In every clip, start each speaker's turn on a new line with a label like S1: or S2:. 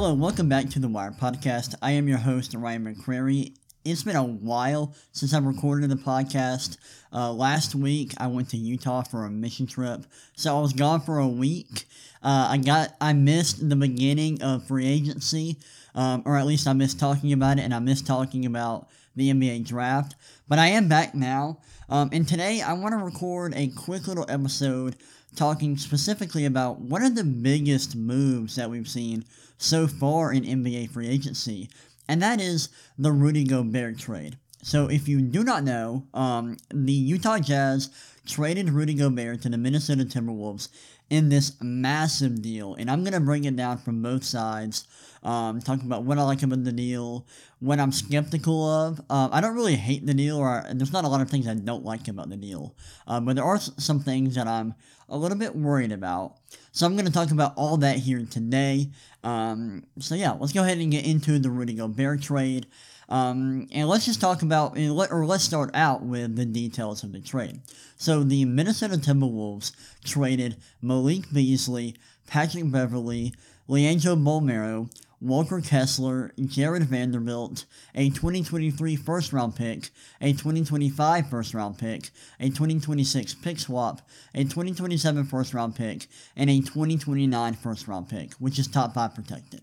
S1: Hello, welcome back to the Wire Podcast. I am your host, Ryan McCrary. It's been a while since I've recorded the podcast. Uh, last week, I went to Utah for a mission trip, so I was gone for a week. Uh, I got I missed the beginning of free agency, um, or at least I missed talking about it, and I missed talking about the NBA draft. But I am back now, um, and today I want to record a quick little episode talking specifically about what are the biggest moves that we've seen so far in NBA free agency, and that is the Rudy Gobert trade. So, if you do not know, um, the Utah Jazz traded Rudy Gobert to the Minnesota Timberwolves in this massive deal, and I'm gonna bring it down from both sides. Um, talking about what I like about the deal, what I'm skeptical of. Uh, I don't really hate the deal, or there's not a lot of things I don't like about the deal, uh, but there are some things that I'm a little bit worried about. So I'm going to talk about all that here today. Um, so yeah, let's go ahead and get into the Rudy Gobert trade. Um, and let's just talk about, or let's start out with the details of the trade. So the Minnesota Timberwolves traded Malik Beasley, Patrick Beverley, Leandro Bolmaro, Walker Kessler, Jared Vanderbilt, a 2023 first round pick, a 2025 first round pick, a 2026 pick swap, a 2027 first round pick, and a 2029 first round pick, which is top 5 protected.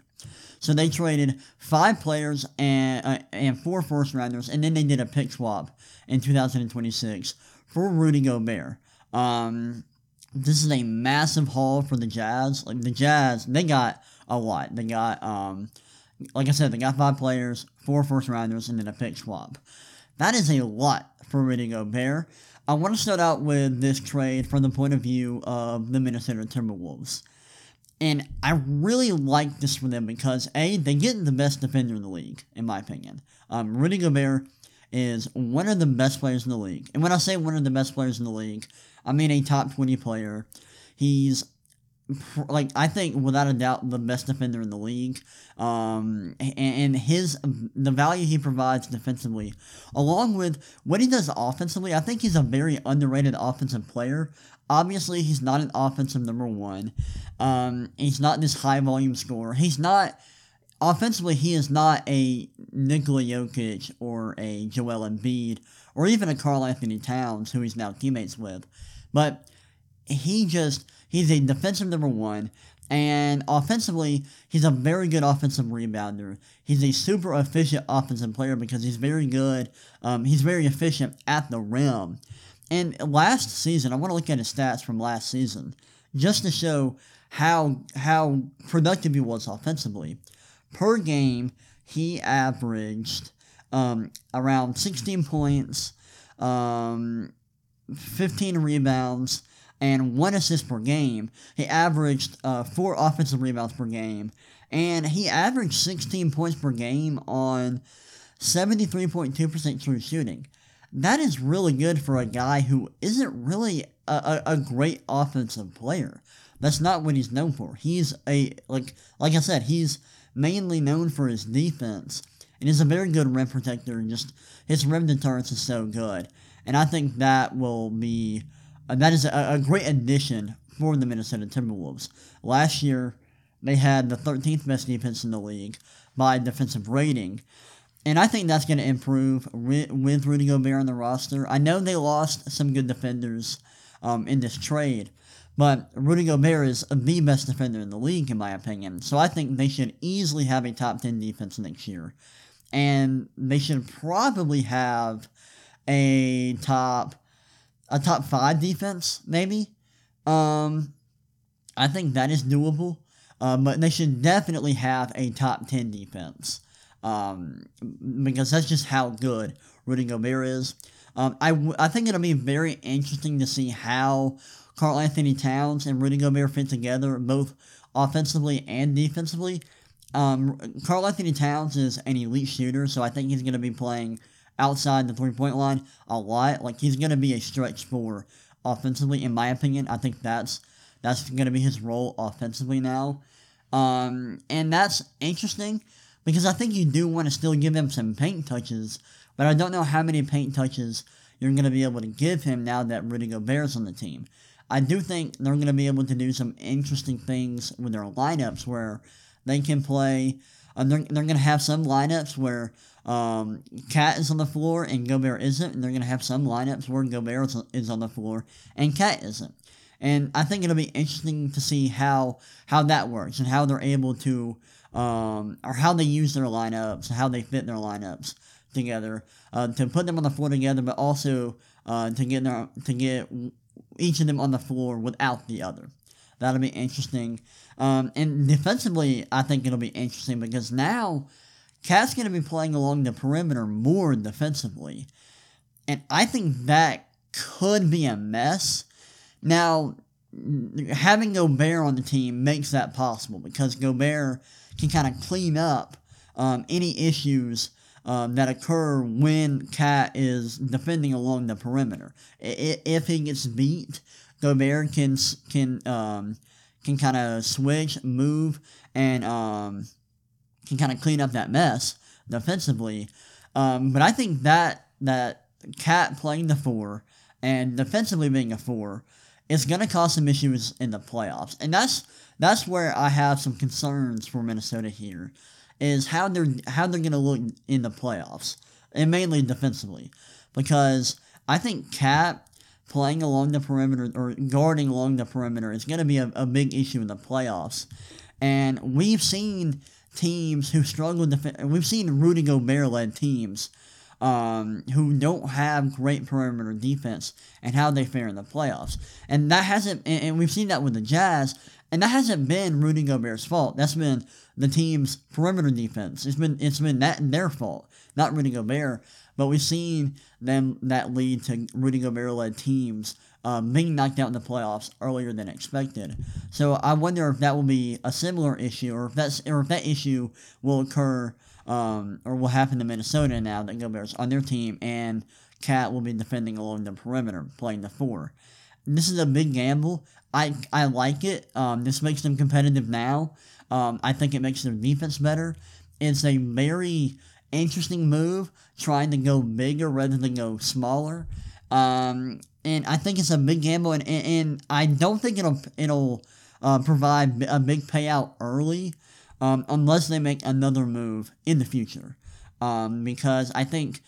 S1: So they traded five players and, uh, and four first rounders, and then they did a pick swap in 2026 for Rudy Gobert. Um, this is a massive haul for the Jazz. Like the Jazz, they got a lot. They got, um, like I said, they got five players, four first rounders, and then a pick swap. That is a lot for Rudy Gobert. I want to start out with this trade from the point of view of the Minnesota Timberwolves. And I really like this for them because, A, they get the best defender in the league, in my opinion. Um, Rudy Gobert is one of the best players in the league. And when I say one of the best players in the league, I mean a top 20 player. He's like I think without a doubt the best defender in the league. Um, and, his the value he provides defensively, along with what he does offensively, I think he's a very underrated offensive player. Obviously, he's not an offensive number one. Um, he's not this high volume scorer. He's not offensively. He is not a Nikola Jokic or a Joel Embiid or even a Karl Anthony Towns, who he's now teammates with. But he just He's a defensive number one, and offensively, he's a very good offensive rebounder. He's a super efficient offensive player because he's very good. Um, he's very efficient at the rim. And last season, I want to look at his stats from last season just to show how how productive he was offensively. Per game, he averaged um, around 16 points, um, 15 rebounds, and one assist per game. He averaged uh, four offensive rebounds per game, and he averaged 16 points per game on 73.2% true shooting. That is really good for a guy who isn't really a, a, a great offensive player. That's not what he's known for. He's a like like I said, he's mainly known for his defense and he's a very good rim protector and just his rim deterrence is so good. And I think that will be uh, that is a, a great addition for the Minnesota Timberwolves. Last year, they had the 13th best defense in the league by defensive rating. And I think that's going to improve with, with Rudy Gobert on the roster. I know they lost some good defenders um, in this trade, but Rudy Gobert is the best defender in the league, in my opinion. So I think they should easily have a top 10 defense next year. And they should probably have a top a top five defense, maybe. Um, I think that is doable. Um, but they should definitely have a top 10 defense. Um, because that's just how good Rudy Gobert is. Um, I, w- I think it'll be very interesting to see how Karl Anthony Towns and Rudy Gobert fit together, both offensively and defensively. Um, Karl Anthony Towns is an elite shooter, so I think he's going to be playing outside the three point line a lot. Like he's gonna be a stretch four offensively, in my opinion. I think that's that's gonna be his role offensively now. Um, and that's interesting because I think you do want to still give him some paint touches, but I don't know how many paint touches you're to be able to give him now that Rudy Gobert's on the team. I do think they're to be able to do some interesting things with their lineups where they can play. Uh, they're they're going to have some lineups where um, KAT is on the floor and Gobert isn't, and they're going to have some lineups where Gobert is on the floor and KAT isn't. And I think it'll be interesting to see how how that works and how they're able to, um, or how they use their lineups, how they fit their lineups together uh, to put them on the floor together, but also uh, to get their, to get each of them on the floor without the other. That'll be interesting. Um, and defensively, I think it'll be interesting because now KAT's going to be playing along the perimeter more defensively. And I think that could be a mess. Now, having Gobert on the team makes that possible because Gobert can kind of clean up um, any issues um, that occur when Cat is defending along the perimeter. If he gets beat, Gobert can can um, can kind of switch, move, and um, can kind of clean up that mess defensively. Um, but I think that that KAT playing the four and defensively being a four is going to cause some issues in the playoffs, and that's that's where I have some concerns for Minnesota here is how they're how they're going to look in the playoffs, and mainly defensively, because I think KAT playing along the perimeter or guarding along the perimeter is going to be a, a big issue in the playoffs, and we've seen teams who struggle defend. We've seen Rudy Gobert led teams. Um, who don't have great perimeter defense and how they fare in the playoffs. And that hasn't, and, we've seen that with the Jazz, and that hasn't been Rudy Gobert's fault. That's been the team's perimeter defense. It's been it's been that their fault, not Rudy Gobert. But we've seen them that lead to Rudy Gobert led teams um, being knocked out in the playoffs earlier than expected. So I wonder if that will be a similar issue, or if that's or if that issue will occur um, or will happen to Minnesota now that Gobert's on their team and KAT will be defending along the perimeter, playing the four. This is a big gamble. I I like it. Um, this makes them competitive now. Um, I think it makes their defense better. It's a very interesting move, trying to go bigger rather than go smaller. Um, and I think it's a big gamble, and, and, and I don't think it'll it'll uh, provide a big payout early, um, unless they make another move in the future. Um, because I think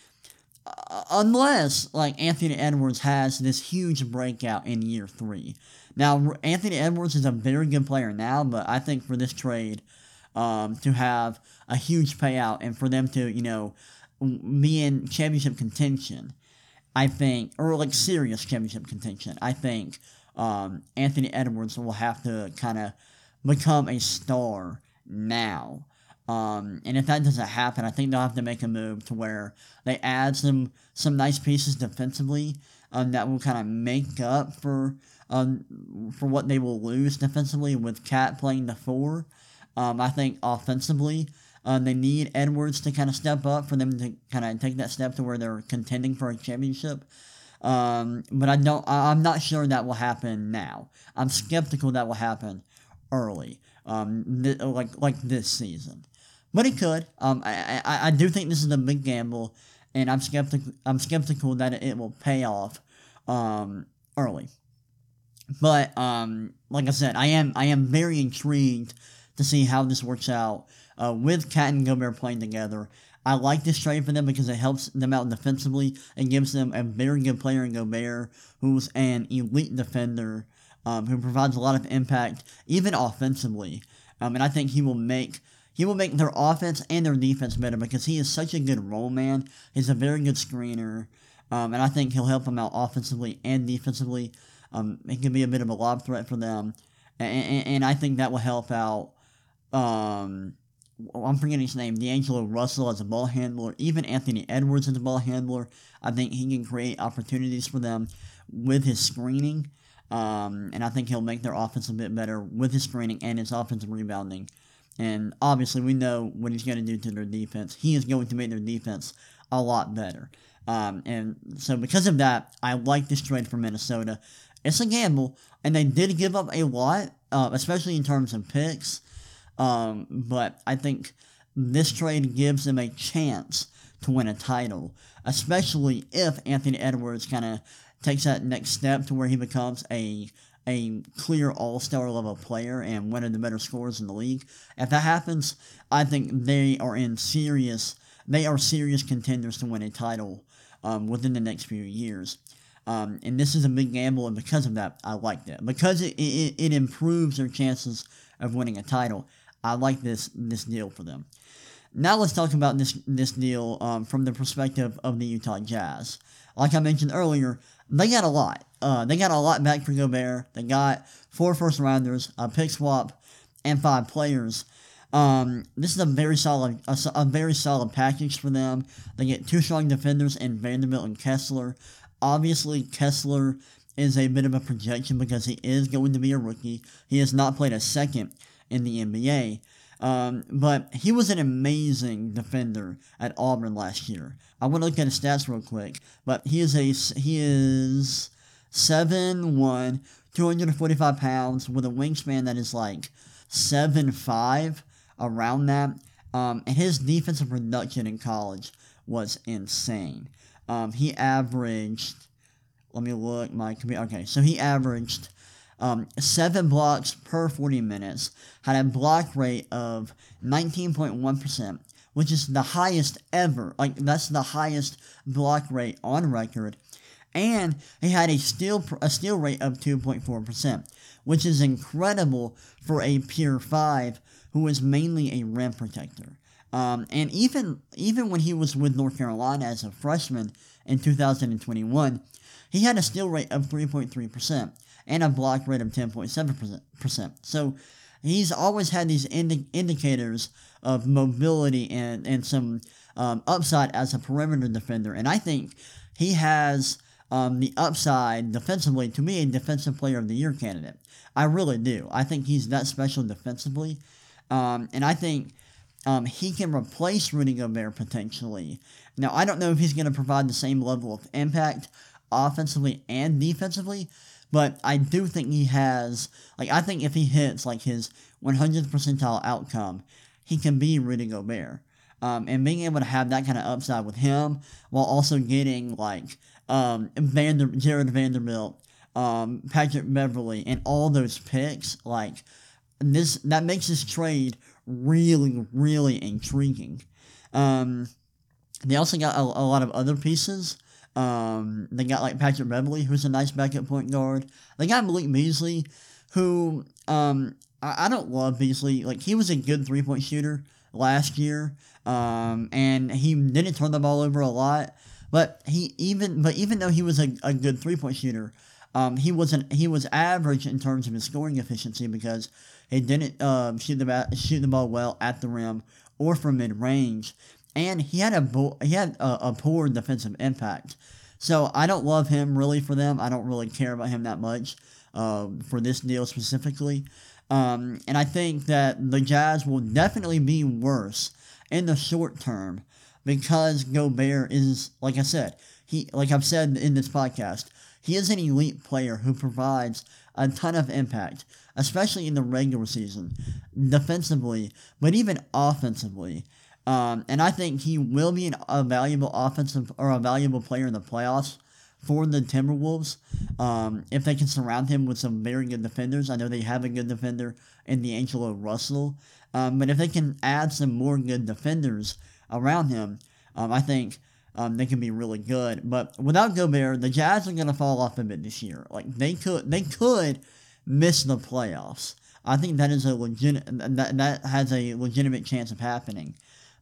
S1: uh, unless like Anthony Edwards has this huge breakout in year three, now, Anthony Edwards is a very good player now, but I think for this trade um, to have a huge payout and for them to, you know, be in championship contention, I think, or like serious championship contention, I think um, Anthony Edwards will have to kind of become a star now. Um, and if that doesn't happen, I think they'll have to make a move to where they add some some nice pieces defensively um, that will kind of make up for um, for what they will lose defensively with KAT playing the four. Um, I think offensively, uh, they need Edwards to kind of step up for them to kind of take that step to where they're contending for a championship. Um, but I don't. I, am not sure that will happen now. I'm skeptical that will happen early, um, th- like like this season. But it could. Um, I, I, I do think this is a big gamble, and I'm skeptical. I'm skeptical that it will pay off um, early. But um, like I said, I am I am very intrigued to see how this works out uh, with KAT and Gobert playing together. I like this trade for them because it helps them out defensively and gives them a very good player in Gobert, who's an elite defender, um, who provides a lot of impact, even offensively. Um, and I think he will make he will make their offense and their defense better because he is such a good roll man. He's a very good screener, um, and I think he'll help them out offensively and defensively. Um, it can be a bit of a lob threat for them, and, and, and I think that will help out. Um, I'm forgetting his name, D'Angelo Russell as a ball handler, even Anthony Edwards as a ball handler. I think he can create opportunities for them with his screening, um, and I think he'll make their offense a bit better with his screening and his offensive rebounding. And obviously, we know what he's going to do to their defense. He is going to make their defense a lot better. Um, and so, because of that, I like this trade for Minnesota. It's a gamble, and they did give up a lot, uh, especially in terms of picks. Um, but I think this trade gives them a chance to win a title, especially if Anthony Edwards kind of takes that next step to where he becomes a a clear all star level player and one of the better scorers in the league. If that happens, I think they are in serious they are serious contenders to win a title um, within the next few years. Um, and this is a big gamble, and because of that, I like that because it, it, it improves their chances of winning a title. I like this this deal for them. Now let's talk about this this deal um, from the perspective of the Utah Jazz. Like I mentioned earlier, they got a lot. Uh, they got a lot back for Gobert. They got four first rounders, a pick swap, and five players. Um, this is a very solid, a, a, very solid package for them. They get two strong defenders in Vanderbilt and Kessler. Obviously, Kessler is a bit of a projection because he is going to be a rookie. He has not played a second in the NBA. Um, but he was an amazing defender at Auburn last year. I want to look at his stats real quick, but he is a he is seven one, 245 pounds with a wingspan that is like seven five around that. Um, and his defensive production in college was insane. Um, he averaged, let me look my computer. Okay, so he averaged um, seven blocks per 40 minutes, had a block rate of 19.1%, which is the highest ever. Like, that's the highest block rate on record. And he had a steal, a steal rate of 2.4%, which is incredible for a pure 5 who is mainly a rim protector. Um, and even even when he was with North Carolina as a freshman in 2021, he had a steal rate of 3.3% and a block rate of 10.7%. So he's always had these indi- indicators of mobility and, and some um, upside as a perimeter defender. And I think he has um, the upside defensively to be a defensive player of the year candidate. I really do. I think he's that special defensively. Um, and I think um, he can replace Rudy Gobert potentially. Now, I don't know if he's going to provide the same level of impact offensively and defensively, but I do think he has, like, I think if he hits, like, his 100th percentile outcome, he can be Rudy Gobert. Um, and being able to have that kind of upside with him while also getting, like, um, Vander, Jared Vanderbilt, um, Patrick Beverley, and all those picks, like, this that makes this trade really, really intriguing. Um, they also got a, a lot of other pieces. Um, they got like Patrick Beverley, who's a nice backup point guard. They got Malik Beasley, who um, I, I don't love Beasley. Like he was a good three point shooter last year, um, and he didn't turn the ball over a lot. But he even but even though he was a, a good three point shooter, um, he wasn't he was average in terms of his scoring efficiency because he didn't uh, shoot the shoot the ball well at the rim or from mid range, and he had a he had a, a, poor defensive impact. So I don't love him really for them. I don't really care about him that much uh, for this deal specifically. Um, and I think that the Jazz will definitely be worse in the short term because Gobert is, like I said, he like I've said in this podcast, he is an elite player who provides a ton of impact, especially in the regular season, defensively, but even offensively. Um, and I think he will be an, a valuable offensive or a valuable player in the playoffs for the Timberwolves um, if they can surround him with some very good defenders. I know they have a good defender in D'Angelo Russell, um, but if they can add some more good defenders around him, um, I think um, they can be really good. But without Gobert, the Jazz are going to fall off a bit this year. Like they could, they could miss the playoffs. I think that is a legit that that has a legitimate chance of happening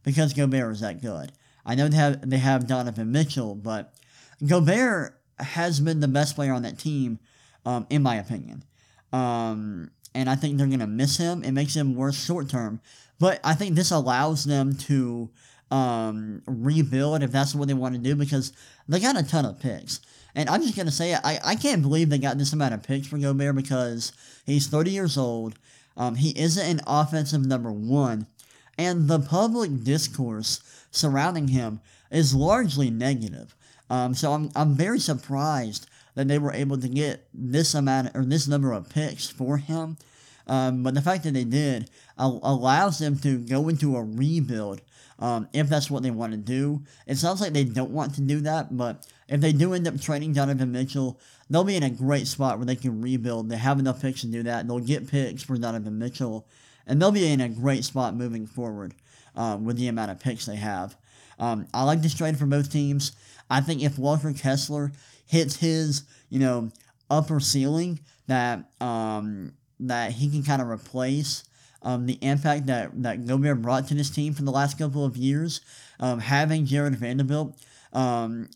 S1: because Gobert is that good. I know they have they have Donovan Mitchell, but Gobert has been the best player on that team, um, in my opinion. Um, and I think they're gonna miss him. It makes him worse short term, but I think this allows them to um, rebuild if that's what they want to do because they got a ton of picks. And I'm just to say, I, I can't believe they got this amount of picks for Gobert because he's 30 years old. Um, he isn't an offensive number one. And the public discourse surrounding him is largely negative. Um, so I'm, I'm very surprised that they were able to get this amount or this number of picks for him. Um, but the fact that they did allows them to go into a rebuild um, if that's what they want to do. It sounds like they don't want to do that, but if they do end up trading Donovan Mitchell, they'll be in a great spot where they can rebuild. They have enough picks to do that. They'll get picks for Donovan Mitchell, and they'll be in a great spot moving forward uh, with the amount of picks they have. Um, I like this trade for both teams. I think if Walker Kessler hits his, you know, upper ceiling that um, that he can kind of replace um, the impact that, that Gobert brought to this team for the last couple of years. Um, having Jared Vanderbilt um,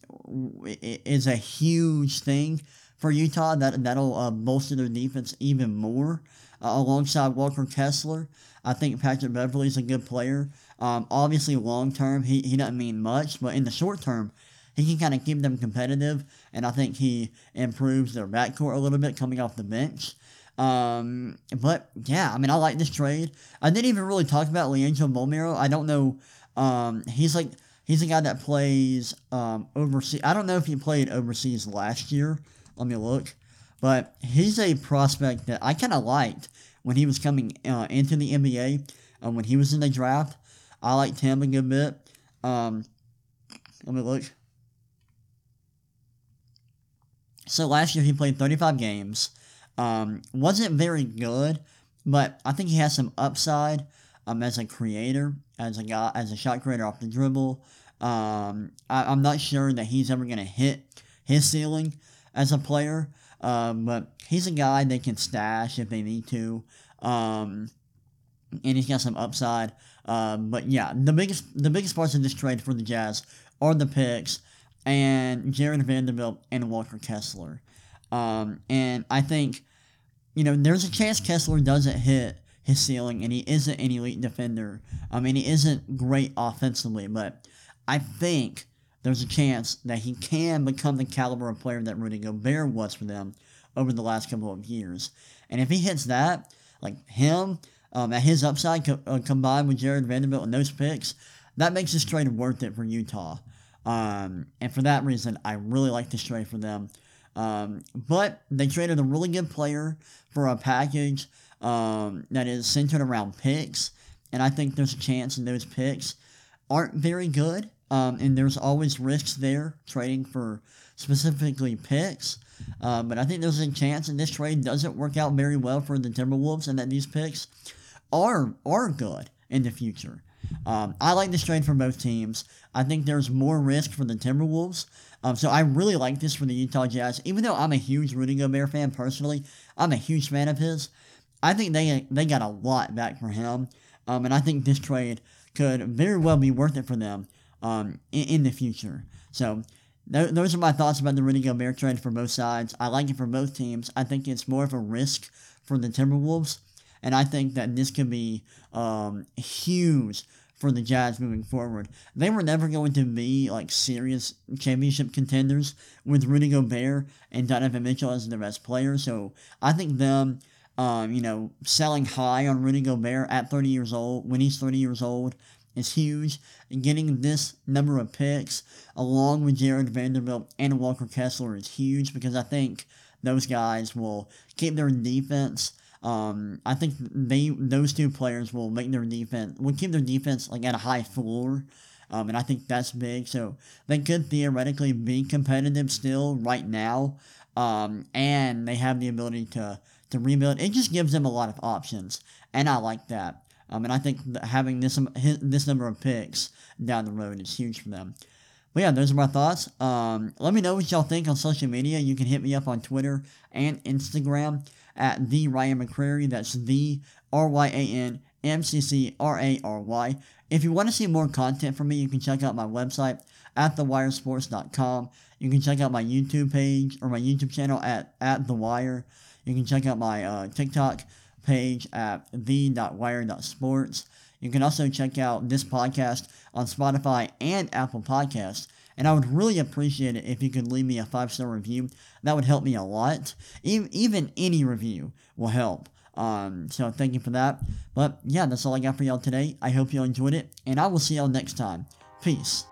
S1: is a huge thing for Utah. That, that'll uh, bolster their defense even more. Uh, alongside Walker Kessler, I think Patrick Beverley is a good player. Um, obviously, long term, he, he doesn't mean much, but in the short term, he can kind of keep them competitive, and I think he improves their backcourt a little bit coming off the bench. Um, but yeah, I mean, I like this trade. I didn't even really talk about Leandro Bolmaro. I don't know. Um, he's like he's a guy that plays um, overseas. I don't know if he played overseas last year. Let me look. But he's a prospect that I kind of liked when he was coming uh, into the NBA. Uh, when he was in the draft, I liked him a good bit. Um, let me look. So last year he played 35 games. Um, wasn't very good, but I think he has some upside um, as a creator, as a guy, as a shot creator off the dribble. Um, I, am not sure that he's ever going to hit his ceiling as a player, um, but he's a guy they can stash if they need to. Um, and he's got some upside. Um, but yeah, the biggest the biggest parts of this trade for the Jazz are the picks and Jared Vanderbilt and Walker Kessler. Um, and I think, you know, there's a chance Kessler doesn't hit his ceiling and he isn't an elite defender. I mean, he isn't great offensively, but I think there's a chance that he can become the caliber of player that Rudy Gobert was for them over the last couple of years. And if he hits that, like him, um, at his upside co- uh, combined with Jared Vanderbilt and those picks, that makes this trade worth it for Utah. Um, and for that reason, I really like this trade for them. Um, but they traded a really good player for a package um, that is centered around picks. And I think there's a chance that those picks aren't very good. Um, and there's always risks there trading for specifically picks. Uh, but I think there's a chance that this trade doesn't work out very well for the Timberwolves and that these picks are are good in the future. Um, I like this trade for both teams. I think there's more risk for the Timberwolves. Um, so I really like this for the Utah Jazz. Even though I'm a huge Rudy Gobert fan personally, I'm a huge fan of his. I think they they got a lot back for him, um, and I think this trade could very well be worth it for them um, in, in the future. So th- those are my thoughts about the Rudy Gobert trade for both sides. I like it for both teams. I think it's more of a risk for the Timberwolves, and I think that this could be um, huge for the Jazz moving forward. They were never going to be like serious championship contenders with Rudy Gobert and Donovan Mitchell as the best player. So I think them, um, you know, selling high on Rudy Gobert at 30 years old, when he's 30 years old, is huge. Getting this number of picks along with Jared Vanderbilt and Walker Kessler is huge because I think those guys will keep their defense um, I think they those two players will make their defense will keep their defense like at a high floor. Um, and I think that's big. So they could theoretically be competitive still right now. Um, and they have the ability to, to rebuild. It just gives them a lot of options. And I like that. Um, and I think having this this number of picks down the road is huge for them. But yeah, those are my thoughts. Um, let me know what y'all think on social media. You can hit me up on Twitter and Instagram at the Ryan McCrary. That's the R Y A N M C C R A R Y. If you want to see more content from me, you can check out my website at thewiresports.com. You can check out my YouTube page or my YouTube channel at, at The Wire. You can check out my uh, TikTok page at the.wire.sports. You can also check out this podcast on Spotify and Apple Podcasts. And I would really appreciate it if you could leave me a five star review. That would help me a lot. Even any review will help. Um, so thank you for that. But yeah, that's all I got for y'all today. I hope y'all enjoyed it, and I will see y'all next time. Peace.